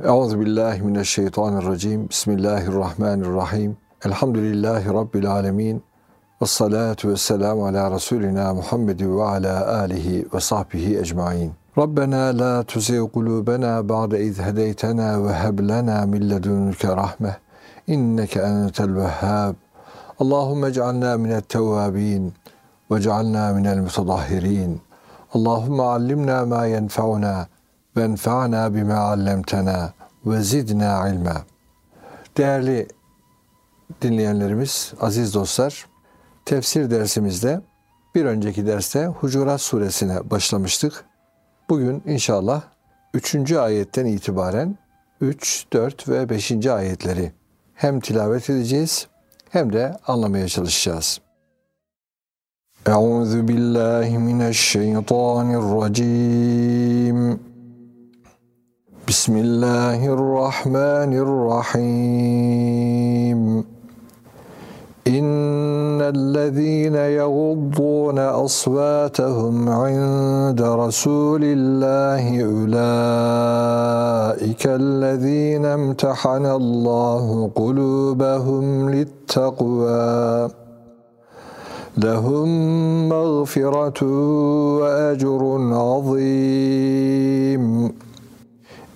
أعوذ بالله من الشيطان الرجيم. بسم الله الرحمن الرحيم. الحمد لله رب العالمين. والصلاة والسلام على رسولنا محمد وعلى آله وصحبه أجمعين. ربنا لا تزغ قلوبنا بعد إذ هديتنا وهب لنا من لدنك رحمة إنك أنت الوهاب. اللهم اجعلنا من التوابين واجعلنا من المتطهرين. اللهم علمنا ما ينفعنا ve enfa'na bima allemtena ve zidna ilma. Değerli dinleyenlerimiz, aziz dostlar, tefsir dersimizde bir önceki derste Hucurat suresine başlamıştık. Bugün inşallah 3. ayetten itibaren 3, 4 ve 5. ayetleri hem tilavet edeceğiz hem de anlamaya çalışacağız. Euzu billahi mineşşeytanirracim. Bismillahirrahmanirrahim. إن الذين يغضون أصواتهم عند رسول الله أولئك الذين امتحن الله قلوبهم للتقوى لهم مغفرة وأجر عظيم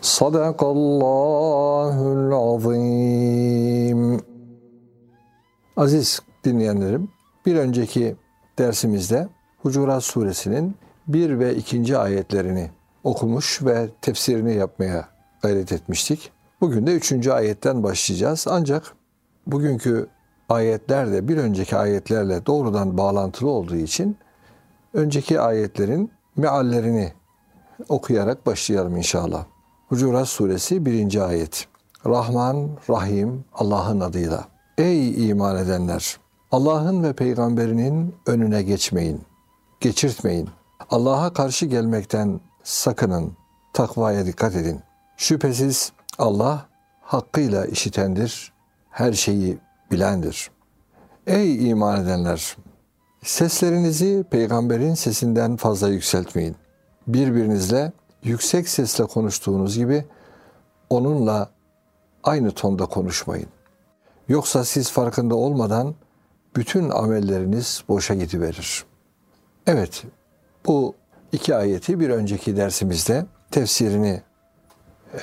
Sadakallahul azim. Aziz dinleyenlerim, bir önceki dersimizde Hucurat suresinin 1 ve 2. ayetlerini okumuş ve tefsirini yapmaya gayret etmiştik. Bugün de 3. ayetten başlayacağız. Ancak bugünkü ayetler de bir önceki ayetlerle doğrudan bağlantılı olduğu için önceki ayetlerin meallerini okuyarak başlayalım inşallah. Hucurat suresi 1. ayet. Rahman, Rahim Allah'ın adıyla. Ey iman edenler! Allah'ın ve peygamberinin önüne geçmeyin. Geçirtmeyin. Allah'a karşı gelmekten sakının. Takvaya dikkat edin. Şüphesiz Allah hakkıyla işitendir, her şeyi bilendir. Ey iman edenler! Seslerinizi peygamberin sesinden fazla yükseltmeyin. Birbirinizle yüksek sesle konuştuğunuz gibi onunla aynı tonda konuşmayın. Yoksa siz farkında olmadan bütün amelleriniz boşa gidiverir. Evet, bu iki ayeti bir önceki dersimizde tefsirini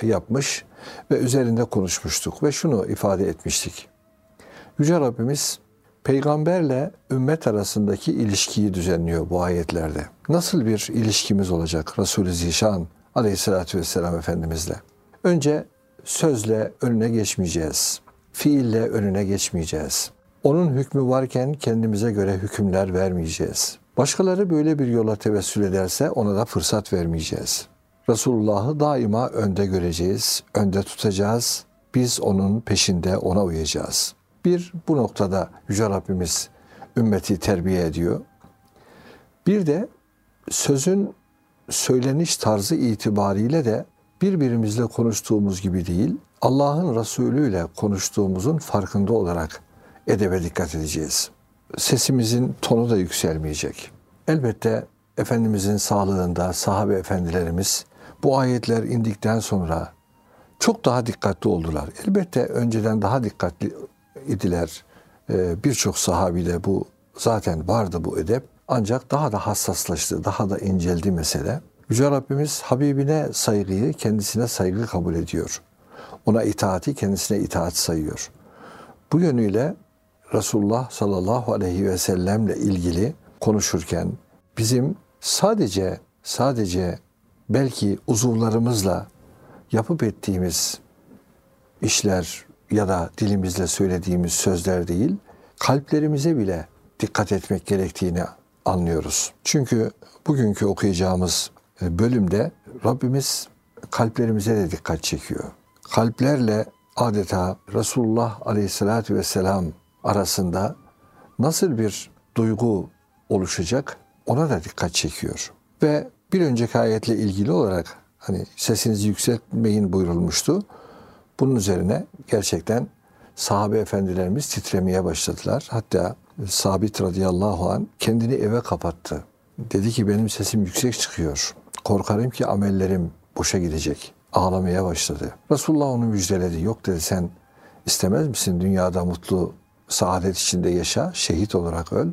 yapmış ve üzerinde konuşmuştuk ve şunu ifade etmiştik. Yüce Rabbimiz peygamberle ümmet arasındaki ilişkiyi düzenliyor bu ayetlerde. Nasıl bir ilişkimiz olacak Resulü Zişan aleyhissalatü vesselam Efendimizle? Önce sözle önüne geçmeyeceğiz. Fiille önüne geçmeyeceğiz. Onun hükmü varken kendimize göre hükümler vermeyeceğiz. Başkaları böyle bir yola tevessül ederse ona da fırsat vermeyeceğiz. Resulullah'ı daima önde göreceğiz, önde tutacağız. Biz onun peşinde ona uyacağız. Bir, bu noktada Yüce Rabbimiz ümmeti terbiye ediyor. Bir de sözün söyleniş tarzı itibariyle de birbirimizle konuştuğumuz gibi değil, Allah'ın Resulü ile konuştuğumuzun farkında olarak edebe dikkat edeceğiz. Sesimizin tonu da yükselmeyecek. Elbette Efendimizin sağlığında sahabe efendilerimiz bu ayetler indikten sonra çok daha dikkatli oldular. Elbette önceden daha dikkatli idiler. Ee, Birçok sahabiyle bu zaten vardı bu edep. Ancak daha da hassaslaştı, daha da inceldi mesele. Yüce Rabbimiz Habibine saygıyı kendisine saygı kabul ediyor. Ona itaati kendisine itaat sayıyor. Bu yönüyle Resulullah sallallahu aleyhi ve sellemle ilgili konuşurken bizim sadece sadece belki uzuvlarımızla yapıp ettiğimiz işler ya da dilimizle söylediğimiz sözler değil, kalplerimize bile dikkat etmek gerektiğini anlıyoruz. Çünkü bugünkü okuyacağımız e, bölümde Rabbimiz kalplerimize de dikkat çekiyor. kalplerle adeta Resulullah Aleyhisselatü Vesselam arasında nasıl bir duygu oluşacak ona da dikkat çekiyor. Ve bir önceki ayetle ilgili olarak hani sesinizi yükseltmeyin buyurulmuştu. Bunun üzerine gerçekten sahabe efendilerimiz titremeye başladılar. Hatta Sabit radıyallahu an kendini eve kapattı. Dedi ki benim sesim yüksek çıkıyor. Korkarım ki amellerim boşa gidecek. Ağlamaya başladı. Resulullah onu müjdeledi. Yok dedi sen istemez misin dünyada mutlu saadet içinde yaşa, şehit olarak öl.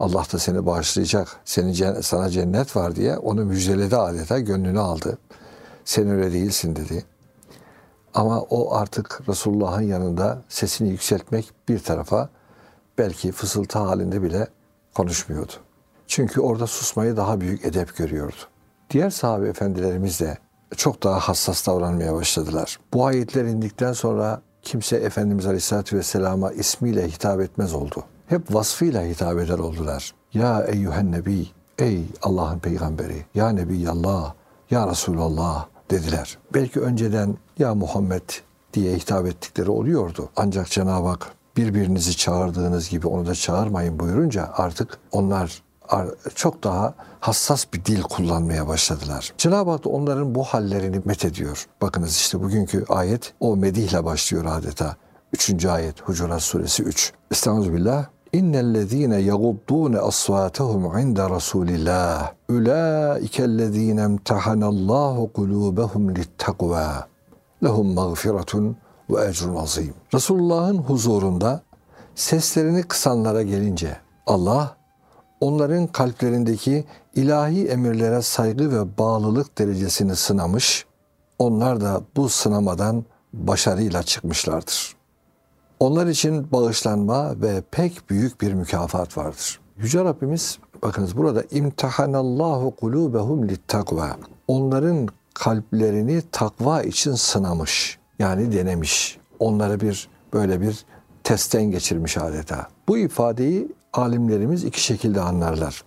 Allah da seni bağışlayacak. Senin sana cennet var diye onu müjdeledi adeta gönlünü aldı. Sen öyle değilsin dedi. Ama o artık Resulullah'ın yanında sesini yükseltmek bir tarafa belki fısıltı halinde bile konuşmuyordu. Çünkü orada susmayı daha büyük edep görüyordu. Diğer sahabe efendilerimiz de çok daha hassas davranmaya başladılar. Bu ayetler indikten sonra kimse Efendimiz Aleyhisselatü Vesselam'a ismiyle hitap etmez oldu. Hep vasfıyla hitap eder oldular. Ya eyyühen nebi, ey Allah'ın peygamberi, ya Nebiyallah, ya Resulallah dediler. Belki önceden ya Muhammed diye hitap ettikleri oluyordu. Ancak Cenab-ı Hak birbirinizi çağırdığınız gibi onu da çağırmayın buyurunca artık onlar çok daha hassas bir dil kullanmaya başladılar. Cenab-ı Hak onların bu hallerini met ediyor. Bakınız işte bugünkü ayet o medihle başlıyor adeta. Üçüncü ayet Hucurat Suresi 3. Estağfirullah. İnnellezîne yaguddûne asvâtehum inde Rasûlillâh. Ulaikellezîne emtehanallâhu kulûbehum littakvâ. Lehum mağfiretun ve ecrun azim. Resulullah'ın huzurunda seslerini kısanlara gelince Allah onların kalplerindeki ilahi emirlere saygı ve bağlılık derecesini sınamış, onlar da bu sınamadan başarıyla çıkmışlardır. Onlar için bağışlanma ve pek büyük bir mükafat vardır. Yüce Rabbimiz bakınız burada imtihanallahu kulubehum littakva. Onların kalplerini takva için sınamış. Yani denemiş. Onları bir böyle bir testten geçirmiş adeta. Bu ifadeyi alimlerimiz iki şekilde anlarlar.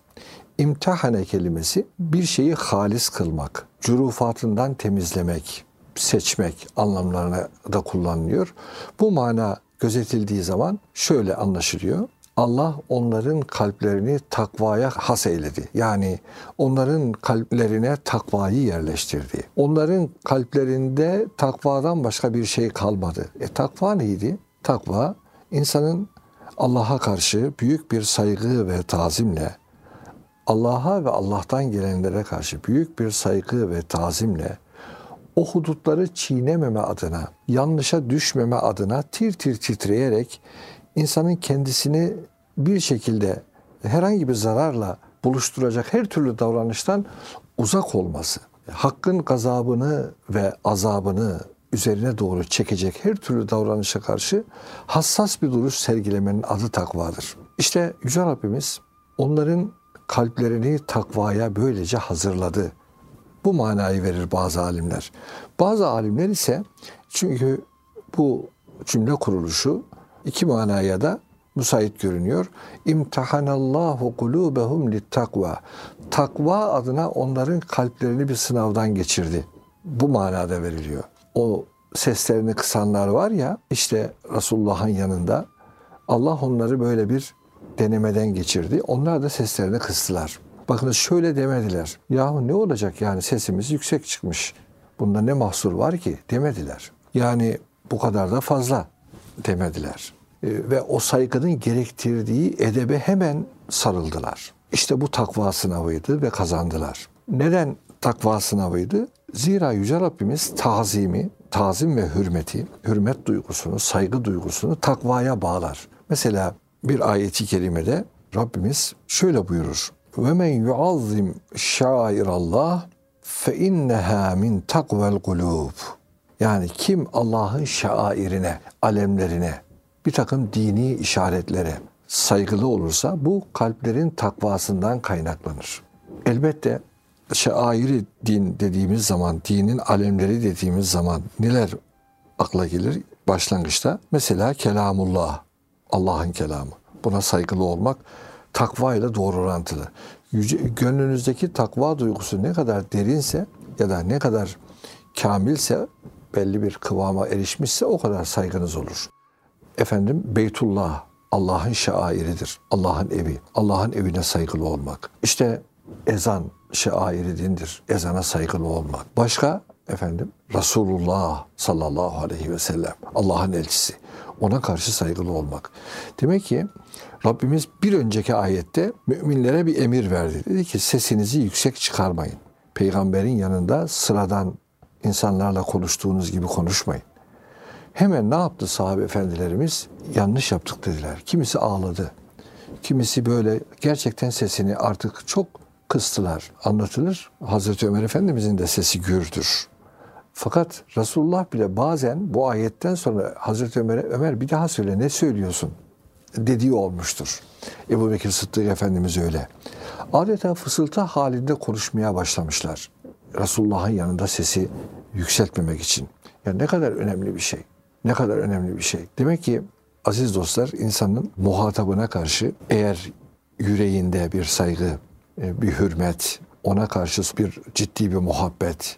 İmtihane kelimesi bir şeyi halis kılmak, curufatından temizlemek, seçmek anlamlarına da kullanılıyor. Bu mana gözetildiği zaman şöyle anlaşılıyor. Allah onların kalplerini takvaya has eyledi. Yani onların kalplerine takvayı yerleştirdi. Onların kalplerinde takvadan başka bir şey kalmadı. E takva neydi? Takva insanın Allah'a karşı büyük bir saygı ve tazimle Allah'a ve Allah'tan gelenlere karşı büyük bir saygı ve tazimle o hudutları çiğnememe adına, yanlışa düşmeme adına tir tir titreyerek insanın kendisini bir şekilde herhangi bir zararla buluşturacak her türlü davranıştan uzak olması, hakkın gazabını ve azabını üzerine doğru çekecek her türlü davranışa karşı hassas bir duruş sergilemenin adı takvadır. İşte Yüce Rabbimiz onların kalplerini takvaya böylece hazırladı. Bu manayı verir bazı alimler. Bazı alimler ise çünkü bu cümle kuruluşu iki manaya da müsait görünüyor. İmtihanallahu kulubehum littakva. Takva adına onların kalplerini bir sınavdan geçirdi. Bu manada veriliyor. O seslerini kısanlar var ya işte Resulullah'ın yanında Allah onları böyle bir denemeden geçirdi. Onlar da seslerini kıstılar. Bakınız şöyle demediler. Yahu ne olacak yani sesimiz yüksek çıkmış. Bunda ne mahsur var ki demediler. Yani bu kadar da fazla demediler. E, ve o saygının gerektirdiği edebe hemen sarıldılar. İşte bu takva sınavıydı ve kazandılar. Neden takva sınavıydı? Zira Yüce Rabbimiz tazimi, tazim ve hürmeti, hürmet duygusunu, saygı duygusunu takvaya bağlar. Mesela bir ayeti kerimede Rabbimiz şöyle buyurur. Ve men yuazzim şairallah fe inneha min takvel kulub. Yani kim Allah'ın şairine, alemlerine, bir takım dini işaretlere saygılı olursa bu kalplerin takvasından kaynaklanır. Elbette şairi din dediğimiz zaman, dinin alemleri dediğimiz zaman neler akla gelir başlangıçta? Mesela kelamullah, Allah'ın kelamı. Buna saygılı olmak takva ile doğru orantılı. Yüce, gönlünüzdeki takva duygusu ne kadar derinse ya da ne kadar kamilse belli bir kıvama erişmişse o kadar saygınız olur. Efendim Beytullah Allah'ın şairidir. Allah'ın evi. Allah'ın evine saygılı olmak. İşte ezan şairi dindir. Ezana saygılı olmak. Başka efendim Resulullah sallallahu aleyhi ve sellem Allah'ın elçisi. Ona karşı saygılı olmak. Demek ki Rabbimiz bir önceki ayette müminlere bir emir verdi. Dedi ki sesinizi yüksek çıkarmayın. Peygamberin yanında sıradan insanlarla konuştuğunuz gibi konuşmayın. Hemen ne yaptı sahabe efendilerimiz? Yanlış yaptık dediler. Kimisi ağladı. Kimisi böyle gerçekten sesini artık çok kıstılar. Anlatılır. Hazreti Ömer Efendimizin de sesi gürdür. Fakat Resulullah bile bazen bu ayetten sonra Hazreti Ömer'e Ömer bir daha söyle ne söylüyorsun dediği olmuştur. Ebu Bekir Sıddık Efendimiz öyle. Adeta fısıltı halinde konuşmaya başlamışlar. Resulullah'ın yanında sesi yükseltmemek için. Yani ne kadar önemli bir şey. Ne kadar önemli bir şey. Demek ki aziz dostlar insanın muhatabına karşı eğer yüreğinde bir saygı, e, bir hürmet, ona karşı bir ciddi bir muhabbet,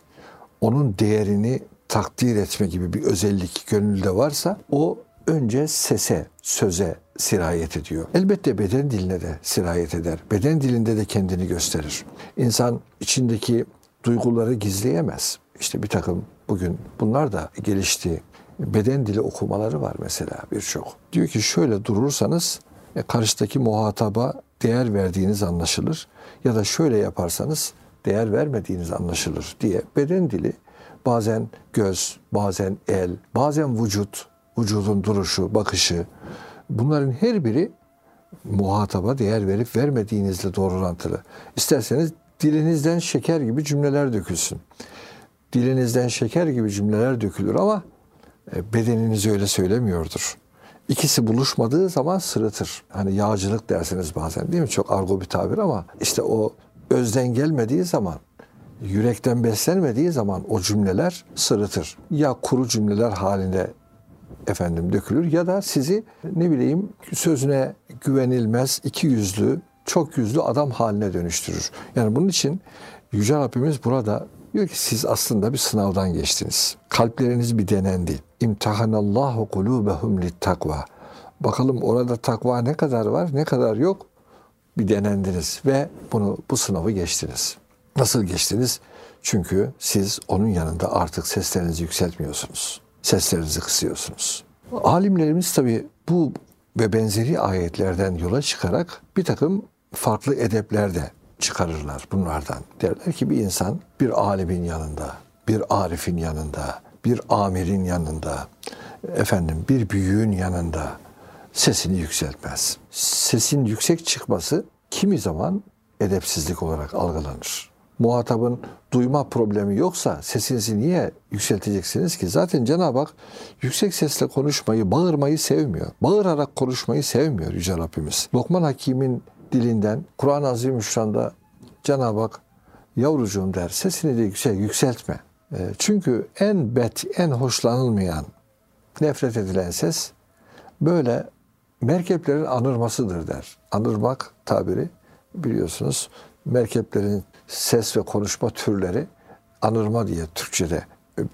onun değerini takdir etme gibi bir özellik gönülde varsa o önce sese, söze sirayet ediyor. Elbette beden diline de sirayet eder. Beden dilinde de kendini gösterir. İnsan içindeki duyguları gizleyemez. İşte bir takım bugün bunlar da gelişti. Beden dili okumaları var mesela birçok. Diyor ki şöyle durursanız e, karşıdaki muhataba değer verdiğiniz anlaşılır. Ya da şöyle yaparsanız değer vermediğiniz anlaşılır diye beden dili bazen göz, bazen el, bazen vücut, vücudun duruşu, bakışı bunların her biri muhataba değer verip vermediğinizle doğrulantılı. İsterseniz dilinizden şeker gibi cümleler dökülsün. Dilinizden şeker gibi cümleler dökülür ama e, bedeniniz öyle söylemiyordur. İkisi buluşmadığı zaman sırıtır. Hani yağcılık dersiniz bazen değil mi? Çok argo bir tabir ama işte o özden gelmediği zaman, yürekten beslenmediği zaman o cümleler sırıtır. Ya kuru cümleler halinde efendim dökülür ya da sizi ne bileyim sözüne güvenilmez, iki yüzlü, çok yüzlü adam haline dönüştürür. Yani bunun için Yüce Rabbimiz burada diyor ki siz aslında bir sınavdan geçtiniz. Kalpleriniz bir denendi. İmtihanallahu kulubehum takva. Bakalım orada takva ne kadar var, ne kadar yok bir denendiniz ve bunu bu sınavı geçtiniz. Nasıl geçtiniz? Çünkü siz onun yanında artık seslerinizi yükseltmiyorsunuz. Seslerinizi kısıyorsunuz. Alimlerimiz tabi bu ve benzeri ayetlerden yola çıkarak bir takım farklı edepler de çıkarırlar bunlardan. Derler ki bir insan bir alimin yanında, bir arifin yanında, bir amirin yanında, efendim bir büyüğün yanında sesini yükseltmez. Sesin yüksek çıkması kimi zaman edepsizlik olarak algılanır. Muhatabın duyma problemi yoksa sesinizi niye yükselteceksiniz ki? Zaten Cenab-ı Hak yüksek sesle konuşmayı, bağırmayı sevmiyor. Bağırarak konuşmayı sevmiyor Yüce Rabbimiz. Lokman Hakim'in dilinden Kur'an-ı Azimüşşan'da Cenab-ı Hak yavrucuğum der sesini de yüksek yükseltme. E, çünkü en bet, en hoşlanılmayan, nefret edilen ses böyle merkeplerin anırmasıdır der. Anırmak tabiri biliyorsunuz merkeplerin ses ve konuşma türleri anırma diye Türkçe'de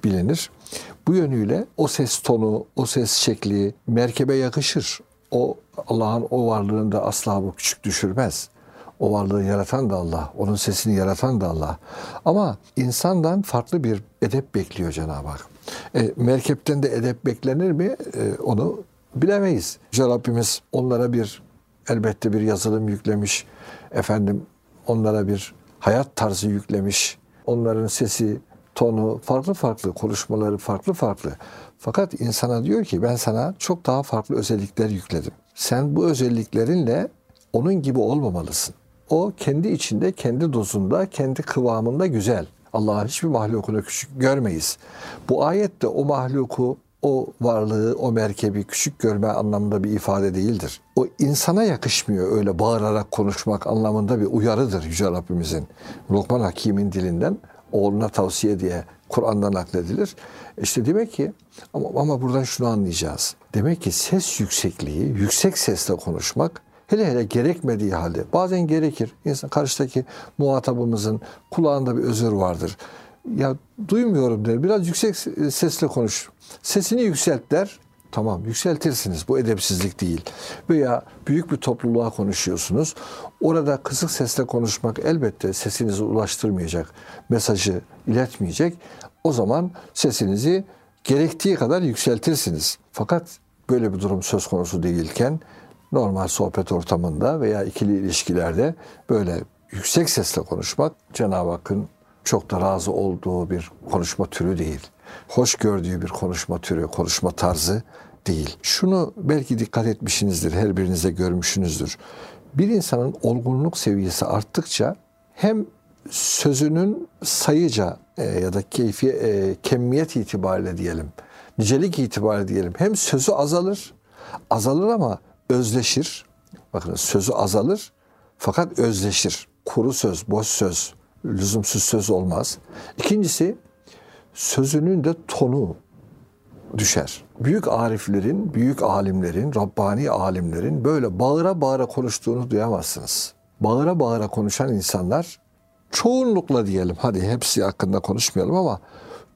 bilinir. Bu yönüyle o ses tonu, o ses şekli merkebe yakışır. O Allah'ın o varlığını da asla bu küçük düşürmez. O varlığı yaratan da Allah, onun sesini yaratan da Allah. Ama insandan farklı bir edep bekliyor Cenab-ı Hak. E, merkepten de edep beklenir mi? E, onu bilemeyiz. Yüce Rabbimiz onlara bir elbette bir yazılım yüklemiş. Efendim onlara bir hayat tarzı yüklemiş. Onların sesi, tonu farklı farklı, konuşmaları farklı farklı. Fakat insana diyor ki ben sana çok daha farklı özellikler yükledim. Sen bu özelliklerinle onun gibi olmamalısın. O kendi içinde, kendi dozunda, kendi kıvamında güzel. Allah'a hiçbir mahlukunu küçük görmeyiz. Bu ayette o mahluku o varlığı, o merkebi küçük görme anlamında bir ifade değildir. O insana yakışmıyor öyle bağırarak konuşmak anlamında bir uyarıdır Yüce Rabbimizin. Lokman Hakim'in dilinden oğluna tavsiye diye Kur'an'dan nakledilir. İşte demek ki ama, ama buradan şunu anlayacağız. Demek ki ses yüksekliği, yüksek sesle konuşmak hele hele gerekmediği halde bazen gerekir. İnsan karşıdaki muhatabımızın kulağında bir özür vardır Ya duymuyorum der. Biraz yüksek sesle konuş. Sesini yükselt der. Tamam yükseltirsiniz. Bu edepsizlik değil. Veya büyük bir topluluğa konuşuyorsunuz. Orada kısık sesle konuşmak elbette sesinizi ulaştırmayacak. Mesajı iletmeyecek. O zaman sesinizi gerektiği kadar yükseltirsiniz. Fakat böyle bir durum söz konusu değilken normal sohbet ortamında veya ikili ilişkilerde böyle yüksek sesle konuşmak Cenab-ı Hakk'ın çok da razı olduğu bir konuşma türü değil. Hoş gördüğü bir konuşma türü, konuşma tarzı değil. Şunu belki dikkat etmişsinizdir, her birinize görmüşsünüzdür. Bir insanın olgunluk seviyesi arttıkça hem sözünün sayıca e, ya da keyfi, e, kemmiyet itibariyle diyelim, nicelik itibariyle diyelim hem sözü azalır, azalır ama özleşir. Bakın sözü azalır fakat özleşir. Kuru söz, boş söz, lüzumsuz söz olmaz. İkincisi sözünün de tonu düşer. Büyük ariflerin, büyük alimlerin, Rabbani alimlerin böyle bağıra bağıra konuştuğunu duyamazsınız. Bağıra bağıra konuşan insanlar çoğunlukla diyelim, hadi hepsi hakkında konuşmayalım ama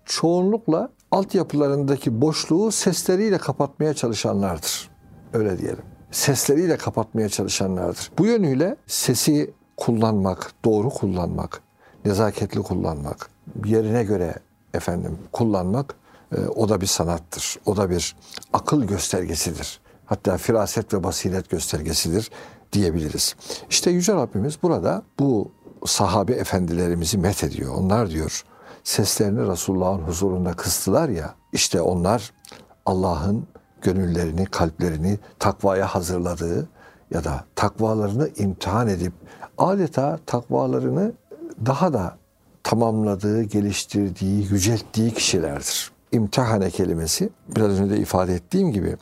çoğunlukla altyapılarındaki boşluğu sesleriyle kapatmaya çalışanlardır. Öyle diyelim. Sesleriyle kapatmaya çalışanlardır. Bu yönüyle sesi kullanmak, doğru kullanmak, nezaketli kullanmak, yerine göre efendim kullanmak e, o da bir sanattır. O da bir akıl göstergesidir. Hatta firaset ve basiret göstergesidir diyebiliriz. İşte Yüce Rabbimiz burada bu sahabe efendilerimizi met ediyor. Onlar diyor seslerini Resulullah'ın huzurunda kıstılar ya işte onlar Allah'ın gönüllerini, kalplerini takvaya hazırladığı ya da takvalarını imtihan edip adeta takvalarını daha da tamamladığı, geliştirdiği, yücelttiği kişilerdir. İmtihane kelimesi biraz önce de ifade ettiğim gibi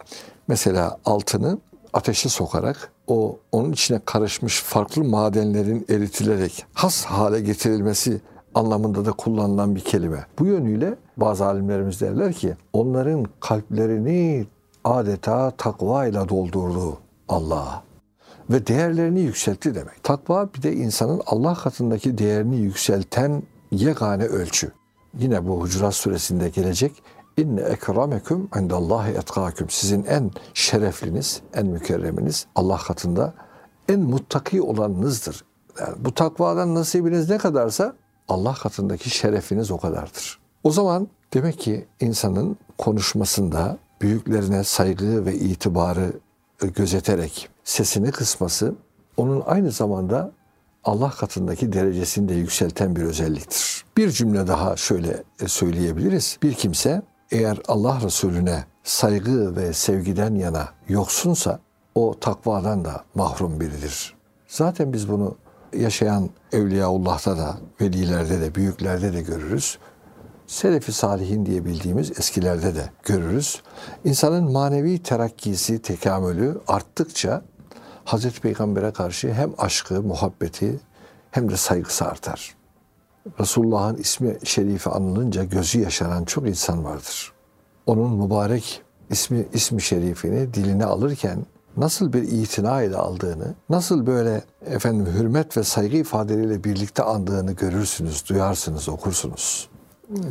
mesela altını ateşe sokarak o onun içine karışmış farklı madenlerin eritilerek has hale getirilmesi anlamında da kullanılan bir kelime. Bu yönüyle bazı alimlerimiz derler ki onların kalplerini adeta takva ile doldurdu Allah ve değerlerini yükseltti demek. Takva bir de insanın Allah katındaki değerini yükselten yegane ölçü. Yine bu Hucurat suresinde gelecek. İnne ekrameküm indallahi etkaküm. Sizin en şerefliniz, en mükerreminiz Allah katında en muttaki olanınızdır. Yani bu takvadan nasibiniz ne kadarsa Allah katındaki şerefiniz o kadardır. O zaman demek ki insanın konuşmasında büyüklerine saygı ve itibarı gözeterek sesini kısması onun aynı zamanda Allah katındaki derecesini de yükselten bir özelliktir. Bir cümle daha şöyle e, söyleyebiliriz. Bir kimse eğer Allah Resulüne saygı ve sevgiden yana yoksunsa o takvadan da mahrum biridir. Zaten biz bunu yaşayan Evliyaullah'ta da, velilerde de, büyüklerde de görürüz. Selefi salihin diye bildiğimiz eskilerde de görürüz. İnsanın manevi terakkisi, tekamülü arttıkça Hazreti Peygamber'e karşı hem aşkı, muhabbeti hem de saygısı artar. Resulullah'ın ismi şerifi anılınca gözü yaşaran çok insan vardır. Onun mübarek ismi ismi şerifini diline alırken nasıl bir itina ile aldığını, nasıl böyle efendim hürmet ve saygı ifadeleriyle birlikte andığını görürsünüz, duyarsınız, okursunuz.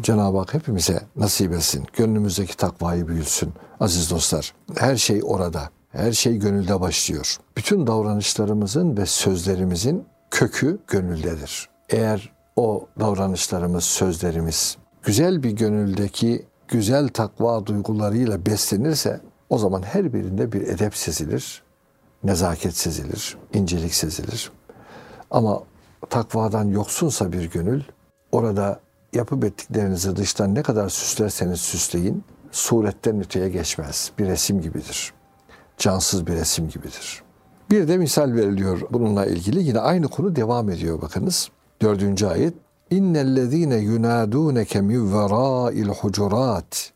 Cenab-ı Hak hepimize nasip etsin. Gönlümüzdeki takvayı büyütsün. Aziz dostlar, her şey orada. Her şey gönülde başlıyor. Bütün davranışlarımızın ve sözlerimizin kökü gönüldedir. Eğer o davranışlarımız, sözlerimiz güzel bir gönüldeki güzel takva duygularıyla beslenirse o zaman her birinde bir edep sezilir, nezaket sezilir, incelik sezilir. Ama takvadan yoksunsa bir gönül orada yapıp ettiklerinizi dıştan ne kadar süslerseniz süsleyin suretten öteye geçmez. Bir resim gibidir cansız bir resim gibidir. Bir de misal veriliyor bununla ilgili. Yine aynı konu devam ediyor bakınız. Dördüncü ayet. İnnellezîne yunâdûneke min verâil hucurat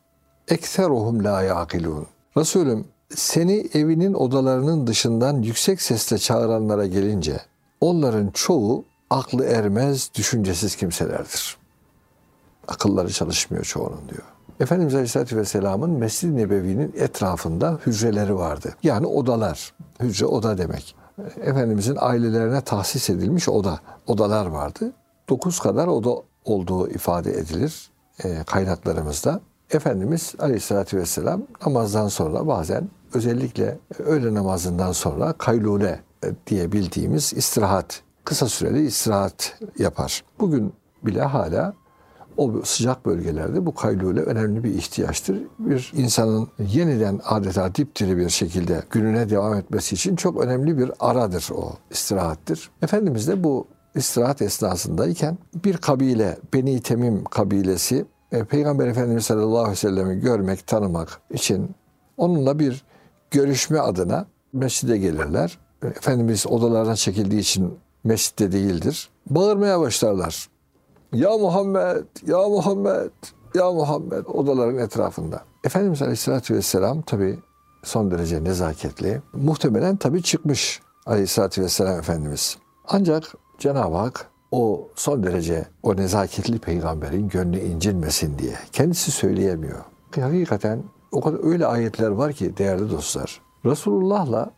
ekseruhum la yaqilun. Resulüm seni evinin odalarının dışından yüksek sesle çağıranlara gelince onların çoğu aklı ermez, düşüncesiz kimselerdir. Akılları çalışmıyor çoğunun diyor. Efendimiz Aleyhisselatü Vesselam'ın Mescid-i Nebevi'nin etrafında hücreleri vardı. Yani odalar. Hücre oda demek. Efendimizin ailelerine tahsis edilmiş oda. Odalar vardı. Dokuz kadar oda olduğu ifade edilir e, kaynaklarımızda. Efendimiz Aleyhisselatü Vesselam namazdan sonra bazen özellikle öğle namazından sonra kaylule e, diye bildiğimiz istirahat, kısa süreli istirahat yapar. Bugün bile hala o sıcak bölgelerde bu kaylule önemli bir ihtiyaçtır. Bir insanın yeniden adeta dipdiri bir şekilde gününe devam etmesi için çok önemli bir aradır o istirahattir. Efendimiz de bu istirahat esnasındayken bir kabile, Beni Temim kabilesi e, Peygamber Efendimiz sallallahu aleyhi ve sellem'i görmek, tanımak için onunla bir görüşme adına mescide gelirler. E, Efendimiz odalardan çekildiği için mescitte değildir. Bağırmaya başlarlar. Ya Muhammed, ya Muhammed, ya Muhammed odaların etrafında. Efendimiz Aleyhisselatü Vesselam tabi son derece nezaketli. Muhtemelen tabi çıkmış Aleyhisselatü Vesselam Efendimiz. Ancak Cenab-ı Hak o son derece o nezaketli peygamberin gönlü incinmesin diye kendisi söyleyemiyor. Hakikaten o kadar öyle ayetler var ki değerli dostlar. Resulullah'la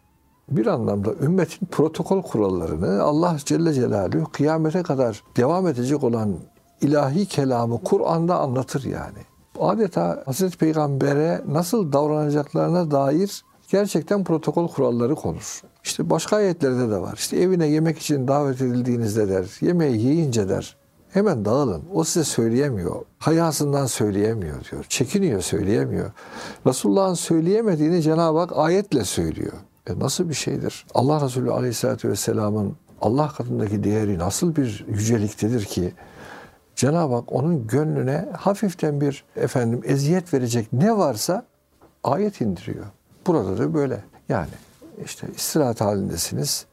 bir anlamda ümmetin protokol kurallarını Allah Celle Celaluhu kıyamete kadar devam edecek olan ilahi kelamı Kur'an'da anlatır yani. Adeta Hazreti Peygamber'e nasıl davranacaklarına dair gerçekten protokol kuralları konur. İşte başka ayetlerde de var. İşte evine yemek için davet edildiğinizde der, yemeği yiyince der, hemen dağılın. O size söyleyemiyor. Hayasından söyleyemiyor diyor. Çekiniyor, söyleyemiyor. Resulullah'ın söyleyemediğini Cenab-ı Hak ayetle söylüyor. E nasıl bir şeydir? Allah Resulü Aleyhisselatü Vesselam'ın Allah katındaki değeri nasıl bir yüceliktedir ki Cenab-ı Hak onun gönlüne hafiften bir efendim eziyet verecek ne varsa ayet indiriyor. Burada da böyle. Yani işte istirahat halindesiniz.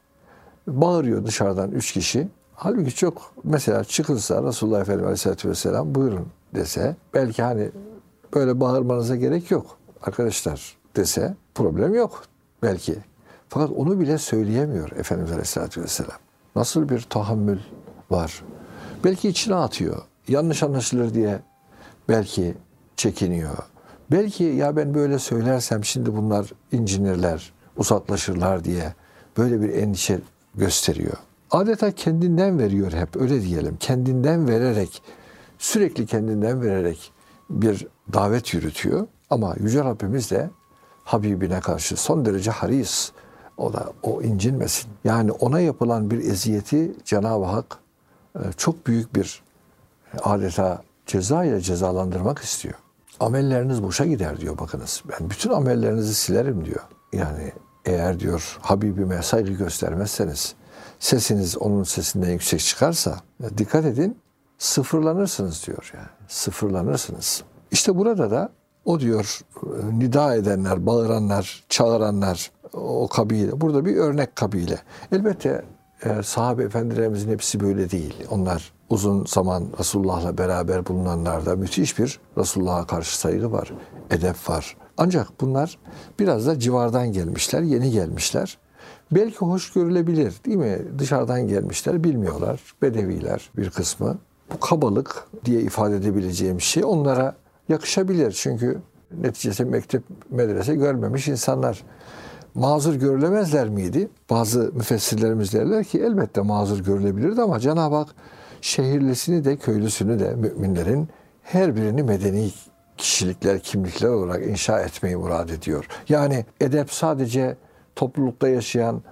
Bağırıyor dışarıdan üç kişi. Halbuki çok mesela çıkılsa Resulullah Efendimiz Aleyhisselatü Vesselam buyurun dese belki hani böyle bağırmanıza gerek yok arkadaşlar dese problem yok belki. Fakat onu bile söyleyemiyor Efendimiz Aleyhisselatü Vesselam. Nasıl bir tahammül var. Belki içine atıyor. Yanlış anlaşılır diye belki çekiniyor. Belki ya ben böyle söylersem şimdi bunlar incinirler, uzaklaşırlar diye böyle bir endişe gösteriyor. Adeta kendinden veriyor hep öyle diyelim. Kendinden vererek, sürekli kendinden vererek bir davet yürütüyor. Ama Yüce Rabbimiz de Habibine karşı son derece haris. O da o incinmesin. Yani ona yapılan bir eziyeti Cenab-ı Hak e, çok büyük bir adeta ceza ile cezalandırmak istiyor. Amelleriniz boşa gider diyor bakınız. Ben bütün amellerinizi silerim diyor. Yani eğer diyor Habibime saygı göstermezseniz, sesiniz onun sesinden yüksek çıkarsa dikkat edin sıfırlanırsınız diyor yani. Sıfırlanırsınız. İşte burada da o diyor nida edenler, bağıranlar, çağıranlar o kabile. Burada bir örnek kabile. Elbette e, sahabe efendilerimizin hepsi böyle değil. Onlar uzun zaman Resulullah'la beraber bulunanlarda müthiş bir Resulullah'a karşı saygı var, edep var. Ancak bunlar biraz da civardan gelmişler, yeni gelmişler. Belki hoş görülebilir değil mi? Dışarıdan gelmişler, bilmiyorlar. Bedeviler bir kısmı. Bu kabalık diye ifade edebileceğim şey onlara yakışabilir. Çünkü neticede mektep, medrese görmemiş insanlar mazur görülemezler miydi? Bazı müfessirlerimiz derler ki elbette mazur görülebilirdi ama Cenab-ı Hak şehirlisini de köylüsünü de müminlerin her birini medeni kişilikler, kimlikler olarak inşa etmeyi murad ediyor. Yani edep sadece toplulukta yaşayan,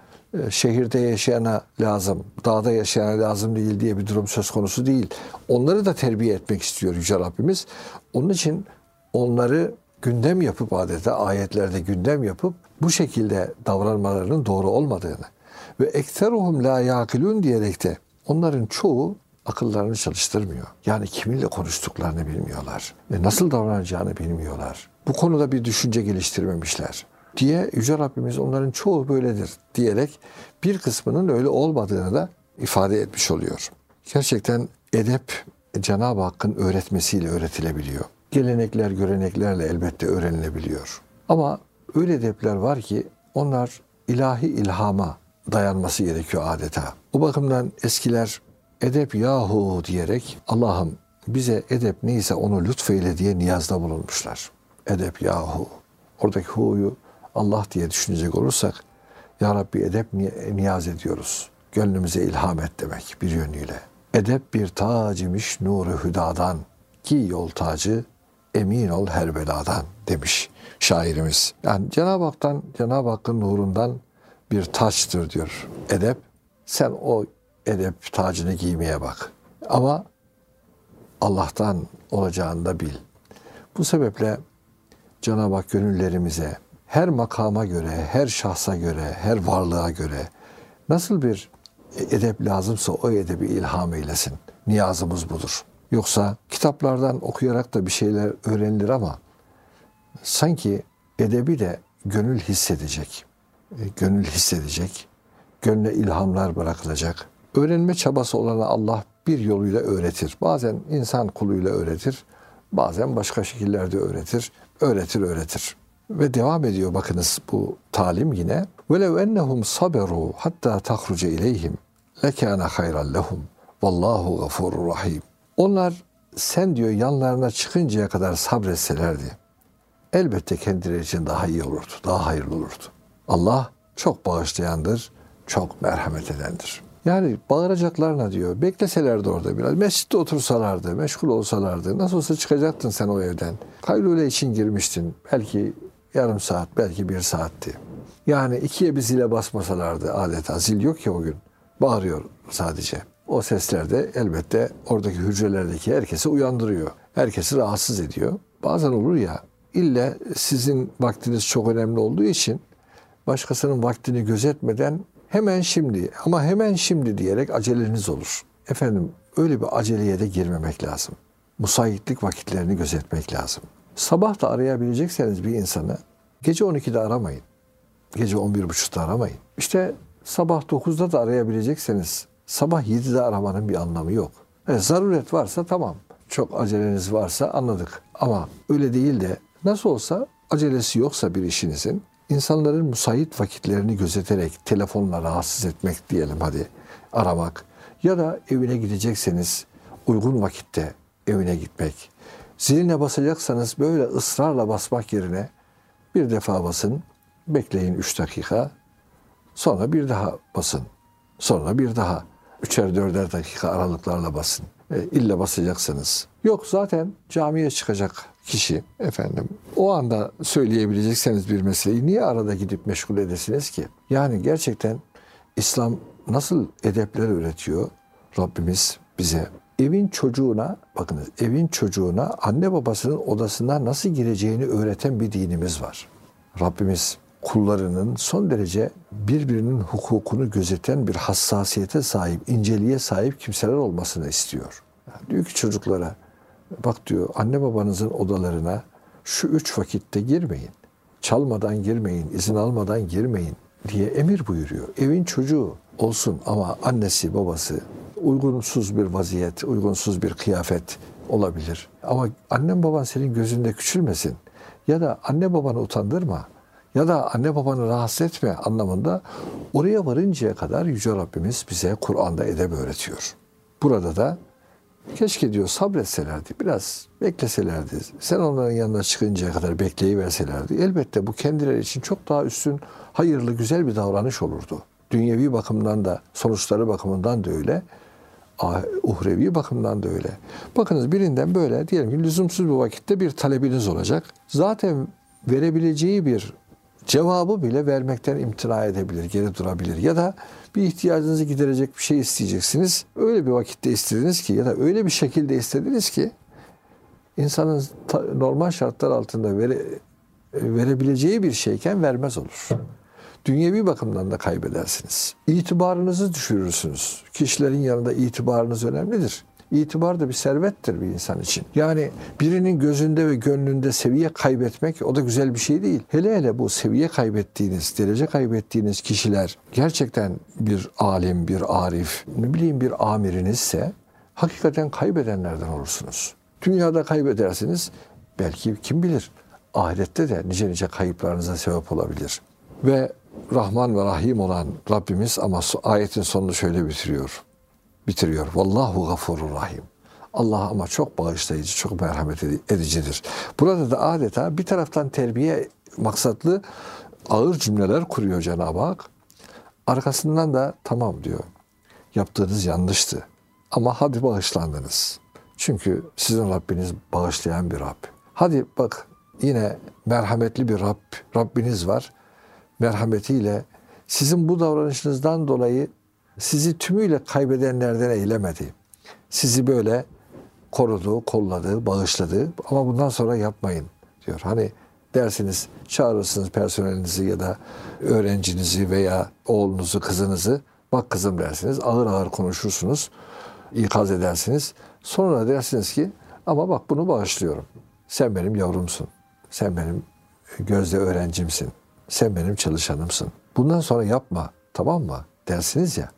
şehirde yaşayana lazım, dağda yaşayana lazım değil diye bir durum söz konusu değil. Onları da terbiye etmek istiyor Yüce Rabbimiz. Onun için onları gündem yapıp adeta ayetlerde gündem yapıp bu şekilde davranmalarının doğru olmadığını ve ekseruhum la yakilun diyerek de onların çoğu akıllarını çalıştırmıyor. Yani kiminle konuştuklarını bilmiyorlar. Ve nasıl davranacağını bilmiyorlar. Bu konuda bir düşünce geliştirmemişler diye Yüce Rabbimiz onların çoğu böyledir diyerek bir kısmının öyle olmadığını da ifade etmiş oluyor. Gerçekten edep Cenab-ı Hakk'ın öğretmesiyle öğretilebiliyor. Gelenekler, göreneklerle elbette öğrenilebiliyor. Ama öyle edepler var ki onlar ilahi ilhama dayanması gerekiyor adeta. Bu bakımdan eskiler edep yahu diyerek Allah'ım bize edep neyse onu lütfeyle diye niyazda bulunmuşlar. Edep yahu. Oradaki hu'yu Allah diye düşünecek olursak Ya Rabbi edep niyaz ediyoruz. Gönlümüze ilham et demek bir yönüyle. Edep bir tac nuru hüdadan. Ki yol tacı emin ol her beladan demiş şairimiz. Yani Cenab-ı Hak'tan, Cenab-ı Hakk'ın nurundan bir taçtır diyor edep. Sen o edep tacını giymeye bak. Ama Allah'tan olacağını da bil. Bu sebeple Cenab-ı Hak gönüllerimize her makama göre, her şahsa göre, her varlığa göre nasıl bir edep lazımsa o edebi ilham eylesin. Niyazımız budur. Yoksa kitaplardan okuyarak da bir şeyler öğrenilir ama sanki edebi de gönül hissedecek. E, gönül hissedecek. Gönle ilhamlar bırakılacak. Öğrenme çabası olana Allah bir yoluyla öğretir. Bazen insan kuluyla öğretir. Bazen başka şekillerde öğretir. Öğretir, öğretir. Ve devam ediyor bakınız bu talim yine. وَلَوْ اَنَّهُمْ صَبَرُوا hatta تَخْرُجَ اِلَيْهِمْ لَكَانَ خَيْرًا لَهُمْ وَاللّٰهُ غَفُورٌ rahim. Onlar sen diyor yanlarına çıkıncaya kadar sabretselerdi. Elbette kendileri için daha iyi olurdu, daha hayırlı olurdu. Allah çok bağışlayandır, çok merhamet edendir. Yani bağıracaklarına diyor, bekleselerdi orada biraz, mescitte otursalardı, meşgul olsalardı, nasıl olsa çıkacaktın sen o evden. Kayrule için girmiştin, belki yarım saat, belki bir saatti. Yani ikiye bir zile basmasalardı adeta, zil yok ya o gün. Bağırıyor sadece. O sesler de elbette oradaki hücrelerdeki herkesi uyandırıyor. Herkesi rahatsız ediyor. Bazen olur ya ille sizin vaktiniz çok önemli olduğu için başkasının vaktini gözetmeden hemen şimdi ama hemen şimdi diyerek aceleniz olur. Efendim öyle bir aceleye de girmemek lazım. Musayitlik vakitlerini gözetmek lazım. Sabah da arayabilecekseniz bir insanı gece 12'de aramayın. Gece 11.30'da aramayın. İşte sabah 9'da da arayabilecekseniz sabah 7'de aramanın bir anlamı yok. Evet, zaruret varsa tamam. Çok aceleniz varsa anladık. Ama öyle değil de nasıl olsa acelesi yoksa bir işinizin insanların musayit vakitlerini gözeterek telefonla rahatsız etmek diyelim hadi aramak ya da evine gidecekseniz uygun vakitte evine gitmek. Ziline basacaksanız böyle ısrarla basmak yerine bir defa basın, bekleyin 3 dakika, sonra bir daha basın, sonra bir daha. Üçer dörder dakika aralıklarla basın. E, illa basacaksınız. Yok zaten camiye çıkacak kişi efendim o anda söyleyebilecekseniz bir meseleyi niye arada gidip meşgul edesiniz ki? Yani gerçekten İslam nasıl edepler öğretiyor Rabbimiz bize? Evin çocuğuna bakınız evin çocuğuna anne babasının odasına nasıl gireceğini öğreten bir dinimiz var. Rabbimiz kullarının son derece birbirinin hukukunu gözeten bir hassasiyete sahip, inceliğe sahip kimseler olmasını istiyor. Yani diyor ki çocuklara, bak diyor anne babanızın odalarına şu üç vakitte girmeyin. Çalmadan girmeyin, izin almadan girmeyin diye emir buyuruyor. Evin çocuğu olsun ama annesi babası uygunsuz bir vaziyet, uygunsuz bir kıyafet olabilir. Ama annem baban senin gözünde küçülmesin. Ya da anne babanı utandırma ya da anne babanı rahatsız etme anlamında oraya varıncaya kadar Yüce Rabbimiz bize Kur'an'da edeb öğretiyor. Burada da keşke diyor sabretselerdi, biraz bekleselerdi, sen onların yanına çıkıncaya kadar bekleyiverselerdi. Elbette bu kendileri için çok daha üstün, hayırlı, güzel bir davranış olurdu. Dünyevi bakımdan da, sonuçları bakımından da öyle, uhrevi bakımdan da öyle. Bakınız birinden böyle diyelim ki lüzumsuz bir vakitte bir talebiniz olacak. Zaten verebileceği bir cevabı bile vermekten imtina edebilir, geri durabilir. Ya da bir ihtiyacınızı giderecek bir şey isteyeceksiniz. Öyle bir vakitte istediniz ki ya da öyle bir şekilde istediniz ki insanın normal şartlar altında vere, verebileceği bir şeyken vermez olur. Dünyevi bakımdan da kaybedersiniz. İtibarınızı düşürürsünüz. Kişilerin yanında itibarınız önemlidir. İtibar da bir servettir bir insan için. Yani birinin gözünde ve gönlünde seviye kaybetmek o da güzel bir şey değil. Hele hele bu seviye kaybettiğiniz, derece kaybettiğiniz kişiler gerçekten bir alim, bir arif, ne bileyim bir amirinizse hakikaten kaybedenlerden olursunuz. Dünyada kaybedersiniz, belki kim bilir ahirette de nice nice kayıplarınıza sebep olabilir. Ve Rahman ve Rahim olan Rabbimiz ama ayetin sonunu şöyle bitiriyor bitiriyor. Vallahu gafurur rahim. Allah ama çok bağışlayıcı, çok merhamet edicidir. Burada da adeta bir taraftan terbiye maksatlı ağır cümleler kuruyor Cenab-ı Hak. Arkasından da tamam diyor. Yaptığınız yanlıştı. Ama hadi bağışlandınız. Çünkü sizin Rabbiniz bağışlayan bir Rab. Hadi bak yine merhametli bir Rab, Rabbiniz var. Merhametiyle sizin bu davranışınızdan dolayı sizi tümüyle kaybedenlerden eylemedi. Sizi böyle korudu, kolladı, bağışladı ama bundan sonra yapmayın diyor. Hani dersiniz çağırırsınız personelinizi ya da öğrencinizi veya oğlunuzu, kızınızı bak kızım dersiniz. Ağır ağır konuşursunuz, ikaz edersiniz. Sonra dersiniz ki ama bak bunu bağışlıyorum. Sen benim yavrumsun. Sen benim gözde öğrencimsin. Sen benim çalışanımsın. Bundan sonra yapma tamam mı dersiniz ya.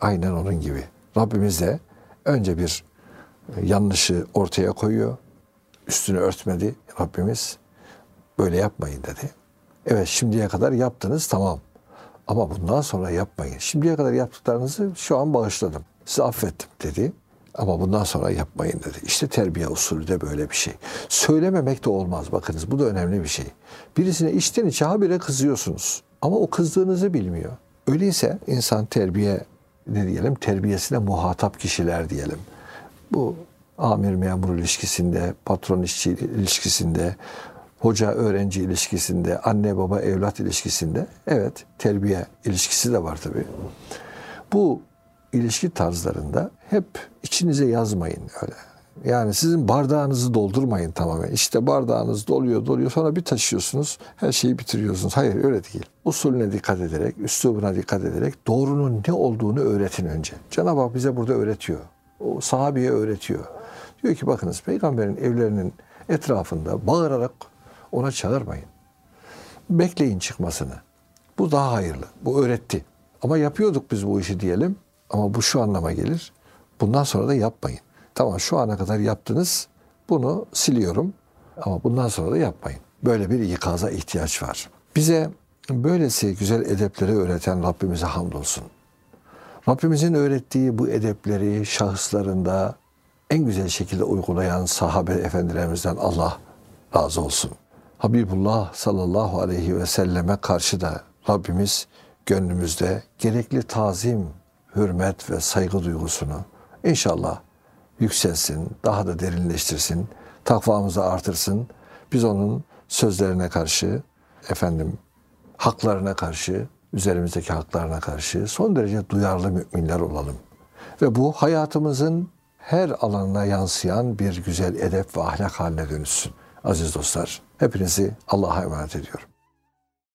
Aynen onun gibi. Rabbimiz de önce bir yanlışı ortaya koyuyor. Üstünü örtmedi Rabbimiz. Böyle yapmayın dedi. Evet şimdiye kadar yaptınız tamam. Ama bundan sonra yapmayın. Şimdiye kadar yaptıklarınızı şu an bağışladım. Sizi affettim dedi. Ama bundan sonra yapmayın dedi. İşte terbiye usulü de böyle bir şey. Söylememek de olmaz. Bakınız bu da önemli bir şey. Birisine içten içe habire kızıyorsunuz. Ama o kızdığınızı bilmiyor. Öyleyse insan terbiye ne diyelim terbiyesine muhatap kişiler diyelim. Bu amir memur ilişkisinde, patron işçi ilişkisinde, hoca öğrenci ilişkisinde, anne baba evlat ilişkisinde evet terbiye ilişkisi de var tabii. Bu ilişki tarzlarında hep içinize yazmayın öyle. Yani sizin bardağınızı doldurmayın tamamen. İşte bardağınız doluyor doluyor sonra bir taşıyorsunuz her şeyi bitiriyorsunuz. Hayır öyle değil. Usulüne dikkat ederek, üslubuna dikkat ederek doğrunun ne olduğunu öğretin önce. Cenab-ı Hak bize burada öğretiyor. O sahabeye öğretiyor. Diyor ki bakınız peygamberin evlerinin etrafında bağırarak ona çağırmayın. Bekleyin çıkmasını. Bu daha hayırlı. Bu öğretti. Ama yapıyorduk biz bu işi diyelim. Ama bu şu anlama gelir. Bundan sonra da yapmayın. Tamam şu ana kadar yaptınız. Bunu siliyorum. Ama bundan sonra da yapmayın. Böyle bir ikaza ihtiyaç var. Bize böylesi güzel edepleri öğreten Rabbimize hamdolsun. Rabbimizin öğrettiği bu edepleri şahıslarında en güzel şekilde uygulayan sahabe efendilerimizden Allah razı olsun. Habibullah sallallahu aleyhi ve selleme karşı da Rabbimiz gönlümüzde gerekli tazim, hürmet ve saygı duygusunu inşallah yükselsin, daha da derinleştirsin, takvamızı artırsın. Biz onun sözlerine karşı, efendim haklarına karşı, üzerimizdeki haklarına karşı son derece duyarlı müminler olalım. Ve bu hayatımızın her alanına yansıyan bir güzel edep ve ahlak haline dönüşsün. Aziz dostlar, hepinizi Allah'a emanet ediyorum.